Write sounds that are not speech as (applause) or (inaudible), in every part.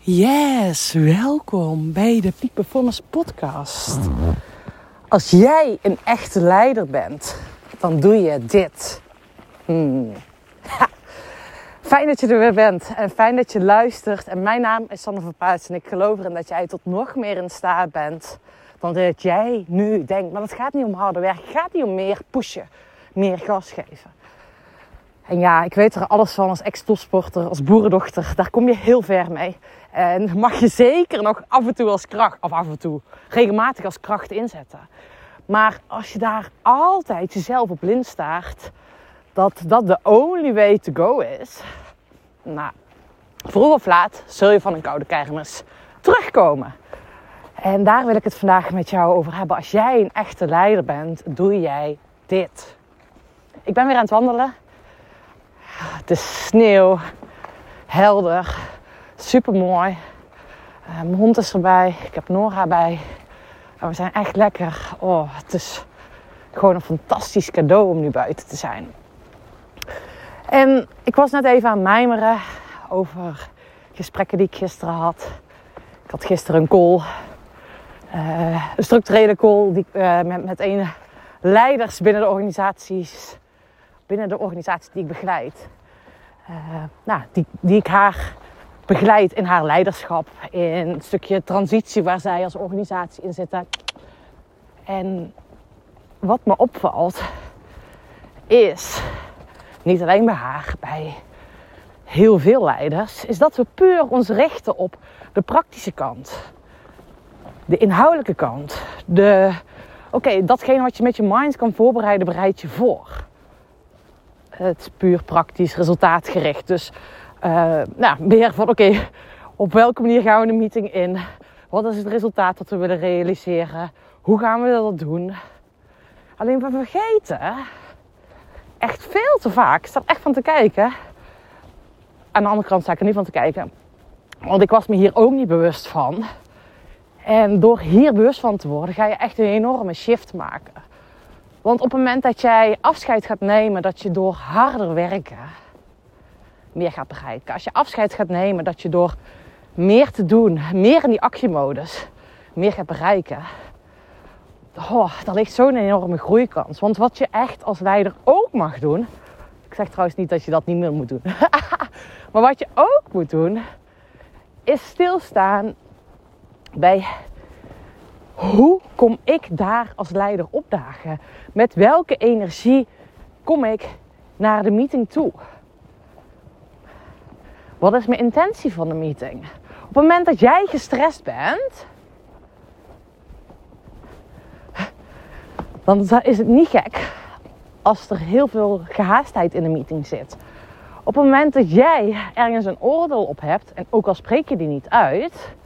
Yes, welkom bij de Peak Performance Podcast. Als jij een echte leider bent, dan doe je dit. Hmm. Fijn dat je er weer bent en fijn dat je luistert. En mijn naam is Sanne van Paats en ik geloof erin dat jij tot nog meer in staat bent dan dat jij nu denkt. Maar het gaat niet om harder werken, het gaat niet om meer pushen, meer gas geven. En ja, ik weet er alles van als ex-topsporter, als boerendochter. Daar kom je heel ver mee. En mag je zeker nog af en toe als kracht, of af en toe, regelmatig als kracht inzetten. Maar als je daar altijd jezelf op blind staart, dat dat de only way to go is. Nou, vroeg of laat zul je van een koude kermis terugkomen. En daar wil ik het vandaag met jou over hebben. Als jij een echte leider bent, doe jij dit. Ik ben weer aan het wandelen. Het is sneeuw, helder, super mooi. Uh, mijn hond is erbij, ik heb Nora bij. En we zijn echt lekker. Oh, het is gewoon een fantastisch cadeau om nu buiten te zijn. En ik was net even aan mijmeren over gesprekken die ik gisteren had. Ik had gisteren een call, uh, een structurele call die, uh, met, met een leiders binnen de organisaties, binnen de organisatie die ik begeleid. Uh, nou, die, die ik haar begeleid in haar leiderschap, in een stukje transitie waar zij als organisatie in zitten. En wat me opvalt is, niet alleen bij haar, bij heel veel leiders, is dat we puur ons richten op de praktische kant. De inhoudelijke kant. De, oké, datgene wat je met je mind kan voorbereiden, bereid je voor. Het is puur praktisch, resultaatgericht. Dus uh, nou, meer van oké, op welke manier gaan we de meeting in? Wat is het resultaat dat we willen realiseren? Hoe gaan we dat doen? Alleen we vergeten, echt veel te vaak, ik sta echt van te kijken. Aan de andere kant sta ik er niet van te kijken. Want ik was me hier ook niet bewust van. En door hier bewust van te worden, ga je echt een enorme shift maken. Want op het moment dat jij afscheid gaat nemen, dat je door harder werken meer gaat bereiken. Als je afscheid gaat nemen, dat je door meer te doen, meer in die actiemodus, meer gaat bereiken. Oh, daar ligt zo'n enorme groeikans. Want wat je echt als leider ook mag doen. Ik zeg trouwens niet dat je dat niet meer moet doen. (laughs) maar wat je ook moet doen, is stilstaan bij hoe kom ik daar als leider opdagen? Met welke energie kom ik naar de meeting toe? Wat is mijn intentie van de meeting? Op het moment dat jij gestrest bent, dan is het niet gek als er heel veel gehaastheid in de meeting zit. Op het moment dat jij ergens een oordeel op hebt, en ook al spreek je die niet uit,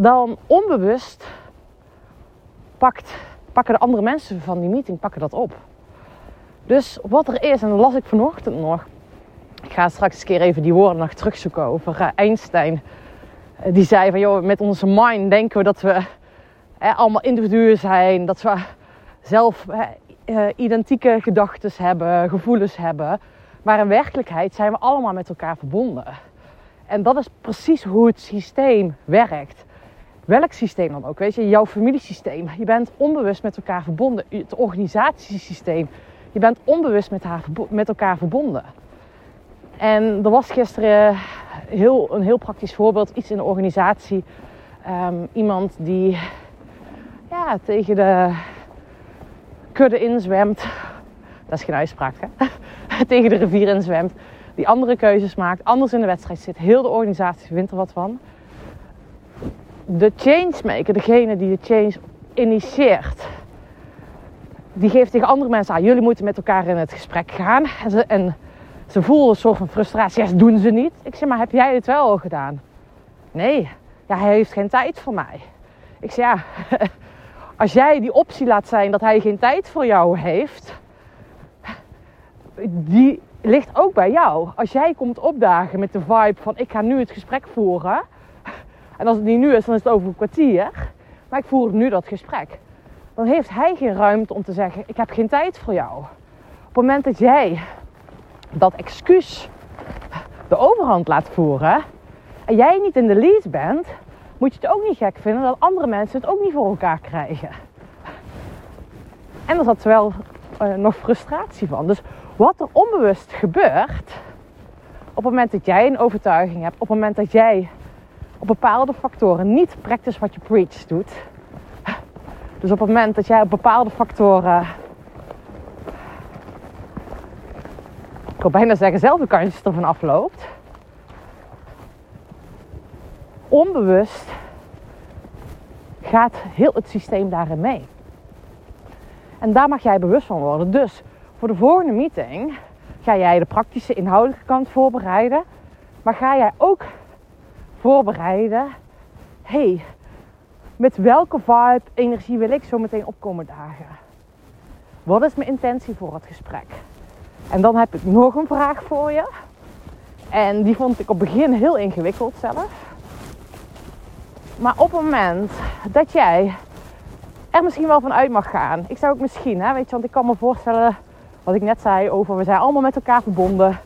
dan onbewust pakt, pakken de andere mensen van die meeting pakken dat op. Dus wat er is, en dat las ik vanochtend nog, ik ga straks eens keer even die woorden nog terugzoeken over uh, Einstein. Uh, die zei van, joh, met onze mind denken we dat we uh, allemaal individuen zijn. Dat we zelf identieke gedachten hebben, gevoelens hebben. Maar in werkelijkheid zijn we allemaal met elkaar verbonden. En dat is precies hoe het systeem werkt. Welk systeem dan ook, weet je, jouw familiesysteem. Je bent onbewust met elkaar verbonden. Het organisatiesysteem. Je bent onbewust met, haar, met elkaar verbonden. En er was gisteren heel, een heel praktisch voorbeeld, iets in de organisatie. Um, iemand die ja, tegen de kudde inzwemt. Dat is geen uitspraak, hè? (laughs) tegen de rivier inzwemt. Die andere keuzes maakt, anders in de wedstrijd zit. Heel de organisatie vindt er wat van. De changemaker, degene die de change initieert, die geeft tegen andere mensen aan: jullie moeten met elkaar in het gesprek gaan. En, ze, en ze voelde een soort van frustratie. Ja, dat doen ze niet. Ik zeg, maar heb jij het wel al gedaan? Nee, ja, hij heeft geen tijd voor mij. Ik zeg, ja, (laughs) als jij die optie laat zijn dat hij geen tijd voor jou heeft, die ligt ook bij jou. Als jij komt opdagen met de vibe van ik ga nu het gesprek voeren, en als het niet nu is, dan is het over een kwartier, maar ik voer nu dat gesprek, dan heeft hij geen ruimte om te zeggen ik heb geen tijd voor jou. Op het moment dat jij dat excuus de overhand laat voeren, en jij niet in de lead bent, moet je het ook niet gek vinden dat andere mensen het ook niet voor elkaar krijgen. En er zat wel uh, nog frustratie van. Dus wat er onbewust gebeurt, op het moment dat jij een overtuiging hebt, op het moment dat jij op bepaalde factoren niet practice wat je preach doet. Dus op het moment dat jij op bepaalde factoren. Ik wil bijna zeggen zelf de kantjes ervan afloopt. Onbewust gaat heel het systeem daarin mee. En daar mag jij bewust van worden. Dus voor de volgende meeting ga jij de praktische inhoudelijke kant voorbereiden. Maar ga jij ook voorbereiden. hey, met welke vibe, energie wil ik zo meteen opkomen dagen? Wat is mijn intentie voor het gesprek? En dan heb ik nog een vraag voor je. En die vond ik op het begin heel ingewikkeld zelf. Maar op het moment dat jij er misschien wel van uit mag gaan. Ik zou ook misschien, hè, weet je, want ik kan me voorstellen wat ik net zei over we zijn allemaal met elkaar verbonden.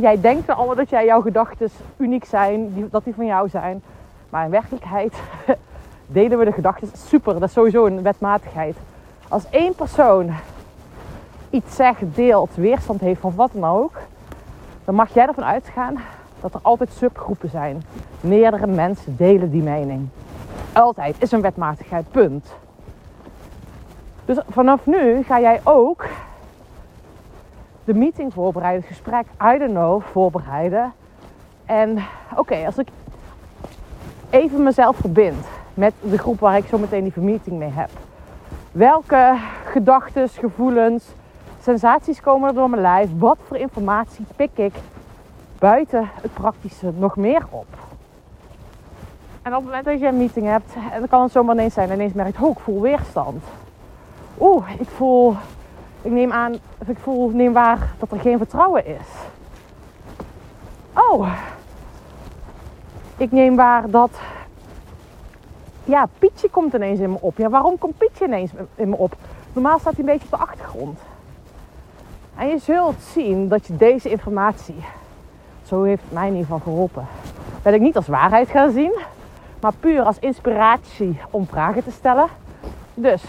Jij denkt allemaal dat jij jouw gedachten uniek zijn, dat die van jou zijn. Maar in werkelijkheid (laughs) delen we de gedachten super. Dat is sowieso een wetmatigheid. Als één persoon iets zegt, deelt, weerstand heeft van wat dan ook, dan mag jij ervan uitgaan dat er altijd subgroepen zijn. Meerdere mensen delen die mening. Altijd is een wetmatigheid, punt. Dus vanaf nu ga jij ook de meeting voorbereiden, het gesprek, I don't know, voorbereiden. En oké, als ik even mezelf verbind met de groep waar ik zo meteen die meeting mee heb. Welke gedachten, gevoelens, sensaties komen er door mijn lijf? Wat voor informatie pik ik buiten het praktische nog meer op? En op het moment dat je een meeting hebt, en dan kan het zomaar ineens zijn, ineens merkt, oh, ik voel weerstand. Oeh, ik voel ik neem aan, ik voel, neem waar dat er geen vertrouwen is. Oh, ik neem waar dat, ja, Pietje komt ineens in me op. Ja, waarom komt Pietje ineens in me op? Normaal staat hij een beetje op de achtergrond. En je zult zien dat je deze informatie, zo heeft mij in ieder geval geholpen, dat ik niet als waarheid ga zien, maar puur als inspiratie om vragen te stellen. Dus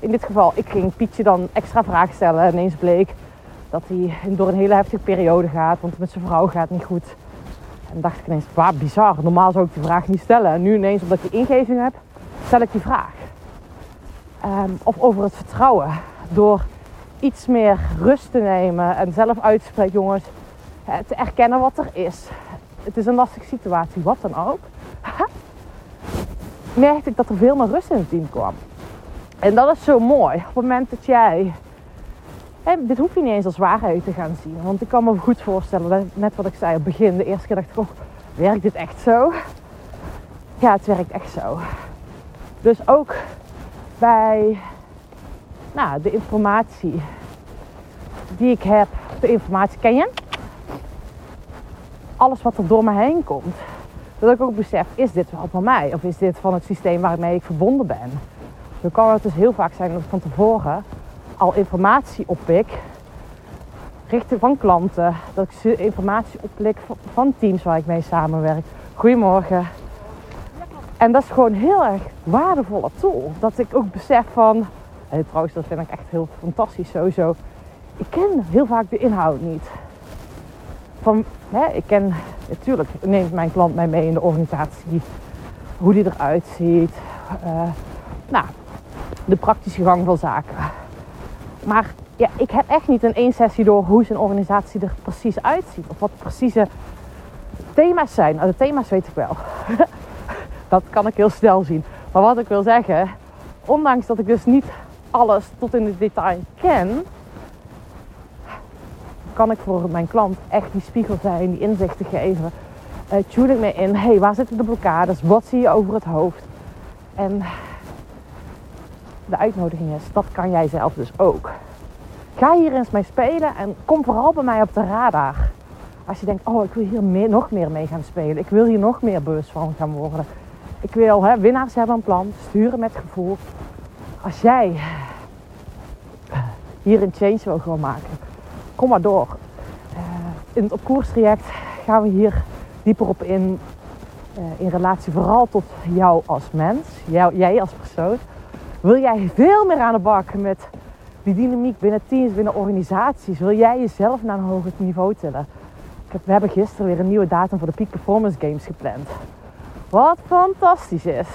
in dit geval, ik ging Pietje dan extra vragen stellen. En ineens bleek dat hij door een hele heftige periode gaat. Want met zijn vrouw gaat het niet goed. En dacht ik ineens, waar bizar. Normaal zou ik die vraag niet stellen. En nu ineens, omdat die ingeving heb, stel ik die vraag. Um, of over het vertrouwen. Door iets meer rust te nemen en zelf uit te spreken, jongens. Te erkennen wat er is. Het is een lastige situatie, wat dan ook. (laughs) merkte ik dat er veel meer rust in het team kwam. En dat is zo mooi. Op het moment dat jij. Dit hoef je niet eens als waarheid te gaan zien. Want ik kan me goed voorstellen, net wat ik zei op het begin, de eerste keer dacht ik, oh, werkt dit echt zo? Ja, het werkt echt zo. Dus ook bij nou, de informatie die ik heb, de informatie ken je? Alles wat er door me heen komt. Dat ik ook besef, is dit wel van mij? Of is dit van het systeem waarmee ik verbonden ben? Dan kan het dus heel vaak zijn dat ik van tevoren al informatie oppik richting van klanten. Dat ik informatie oppik van teams waar ik mee samenwerk. Goedemorgen. En dat is gewoon heel erg waardevolle tool. Dat ik ook besef van... En trouwens, dat vind ik echt heel fantastisch sowieso. Ik ken heel vaak de inhoud niet. Van, hè, ik ken, natuurlijk neemt mijn klant mij mee in de organisatie. Hoe die eruit ziet. Uh, nou, de praktische gang van zaken. Maar ja, ik heb echt niet in één sessie door hoe zijn organisatie er precies uitziet. Of wat precieze thema's zijn. Nou, de thema's weet ik wel. (laughs) dat kan ik heel snel zien. Maar wat ik wil zeggen, ondanks dat ik dus niet alles tot in het detail ken, kan ik voor mijn klant echt die spiegel zijn, die inzichten geven. Uh, ik me in, hey, waar zitten de blokkades? Wat zie je over het hoofd? En de uitnodiging is, dat kan jij zelf dus ook. Ga hier eens mee spelen en kom vooral bij mij op de radar. Als je denkt, oh ik wil hier meer, nog meer mee gaan spelen. Ik wil hier nog meer bewust van gaan worden. Ik wil hè, winnaars hebben een plan, sturen met gevoel. Als jij hier een change wil gaan maken, kom maar door. Uh, in het op koers traject gaan we hier dieper op in. eh, in relatie vooral tot jou als mens, jou, jij als persoon. Wil jij veel meer aan de bak met die dynamiek binnen teams, binnen organisaties? Wil jij jezelf naar een hoger niveau tillen? Heb, we hebben gisteren weer een nieuwe datum voor de Peak Performance Games gepland. Wat fantastisch is.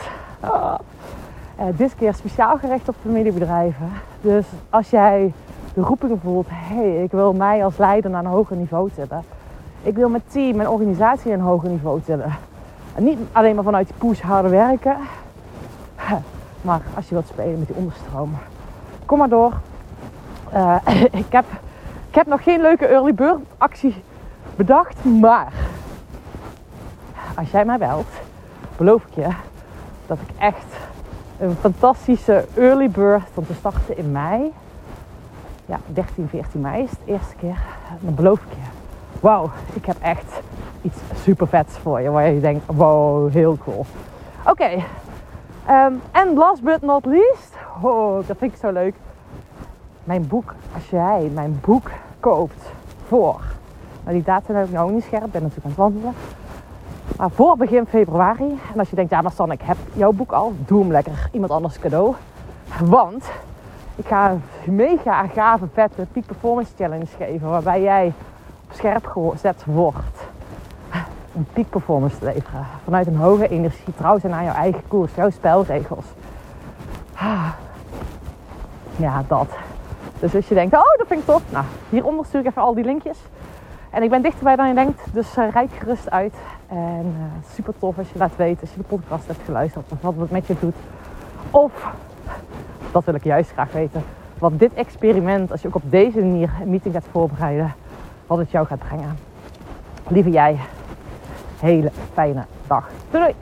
Eh, dit keer speciaal gericht op familiebedrijven. Dus als jij de roeping voelt, hé, hey, ik wil mij als leider naar een hoger niveau tillen. Ik wil mijn team en organisatie naar een hoger niveau tillen. En niet alleen maar vanuit die push harder werken. Maar als je wilt spelen met die onderstroom. Kom maar door. Eh, (laughs) ik, heb, ik heb nog geen leuke early bird actie bedacht. Maar als jij mij belt, beloof ik je dat ik echt een fantastische early bird. Want we starten in mei. Ja, 13, 14 mei is het eerste keer. Dan beloof ik je. Wauw, ik heb echt iets super vets voor je. Waar je denkt, wow, heel cool. Oké. En last but not least. Oh, dat vind ik zo leuk. Mijn boek. Als jij mijn boek koopt voor. Nou, die datum heb ik nou ook niet scherp. Ben natuurlijk aan het wandelen. Maar voor begin februari. En als je denkt, ja maar Stan, ik heb jouw boek al. Doe hem lekker. Iemand anders cadeau. Want ik ga een mega gave vette Peak Performance Challenge geven. Waarbij jij op scherp gezet wordt. Een peak performance te leveren. Vanuit een hoge energie. Trouw zijn aan jouw eigen koers. Jouw spelregels. Ah. Ja, dat. Dus als je denkt, oh dat vind ik tof. Nou, hieronder stuur ik even al die linkjes. En ik ben dichterbij dan je denkt. Dus uh, rijd gerust uit. En uh, super tof als je laat weten. Als je de podcast hebt geluisterd. Of wat het met je doet. Of, dat wil ik juist graag weten. Wat dit experiment, als je ook op deze manier een meeting gaat voorbereiden. Wat het jou gaat brengen. Lieve jij, hele fijne dag. Doei!